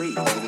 We.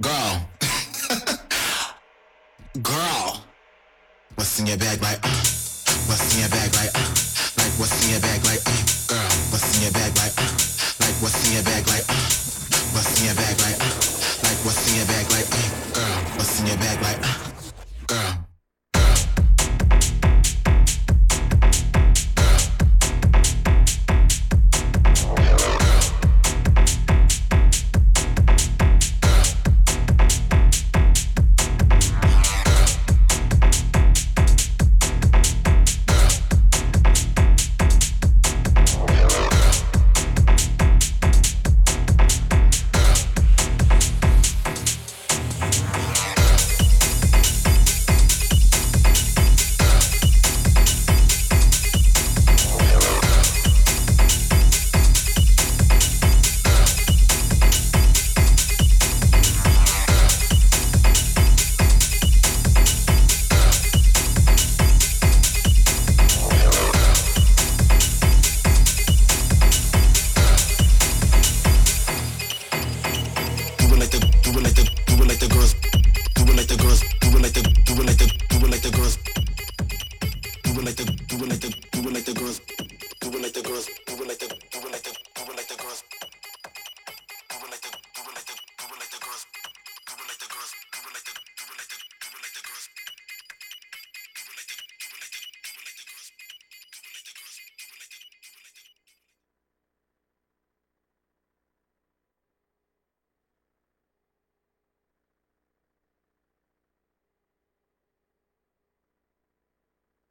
Girl. Girl. What's in your bag like? Uh, what's in your bag like? Uh, like what's in your bag like? Uh, girl. What's in your bag like? Uh, like what's in your bag like? Uh, what's in your bag like? Uh, like what's in your bag like? Uh, girl. What's in your bag like? Uh,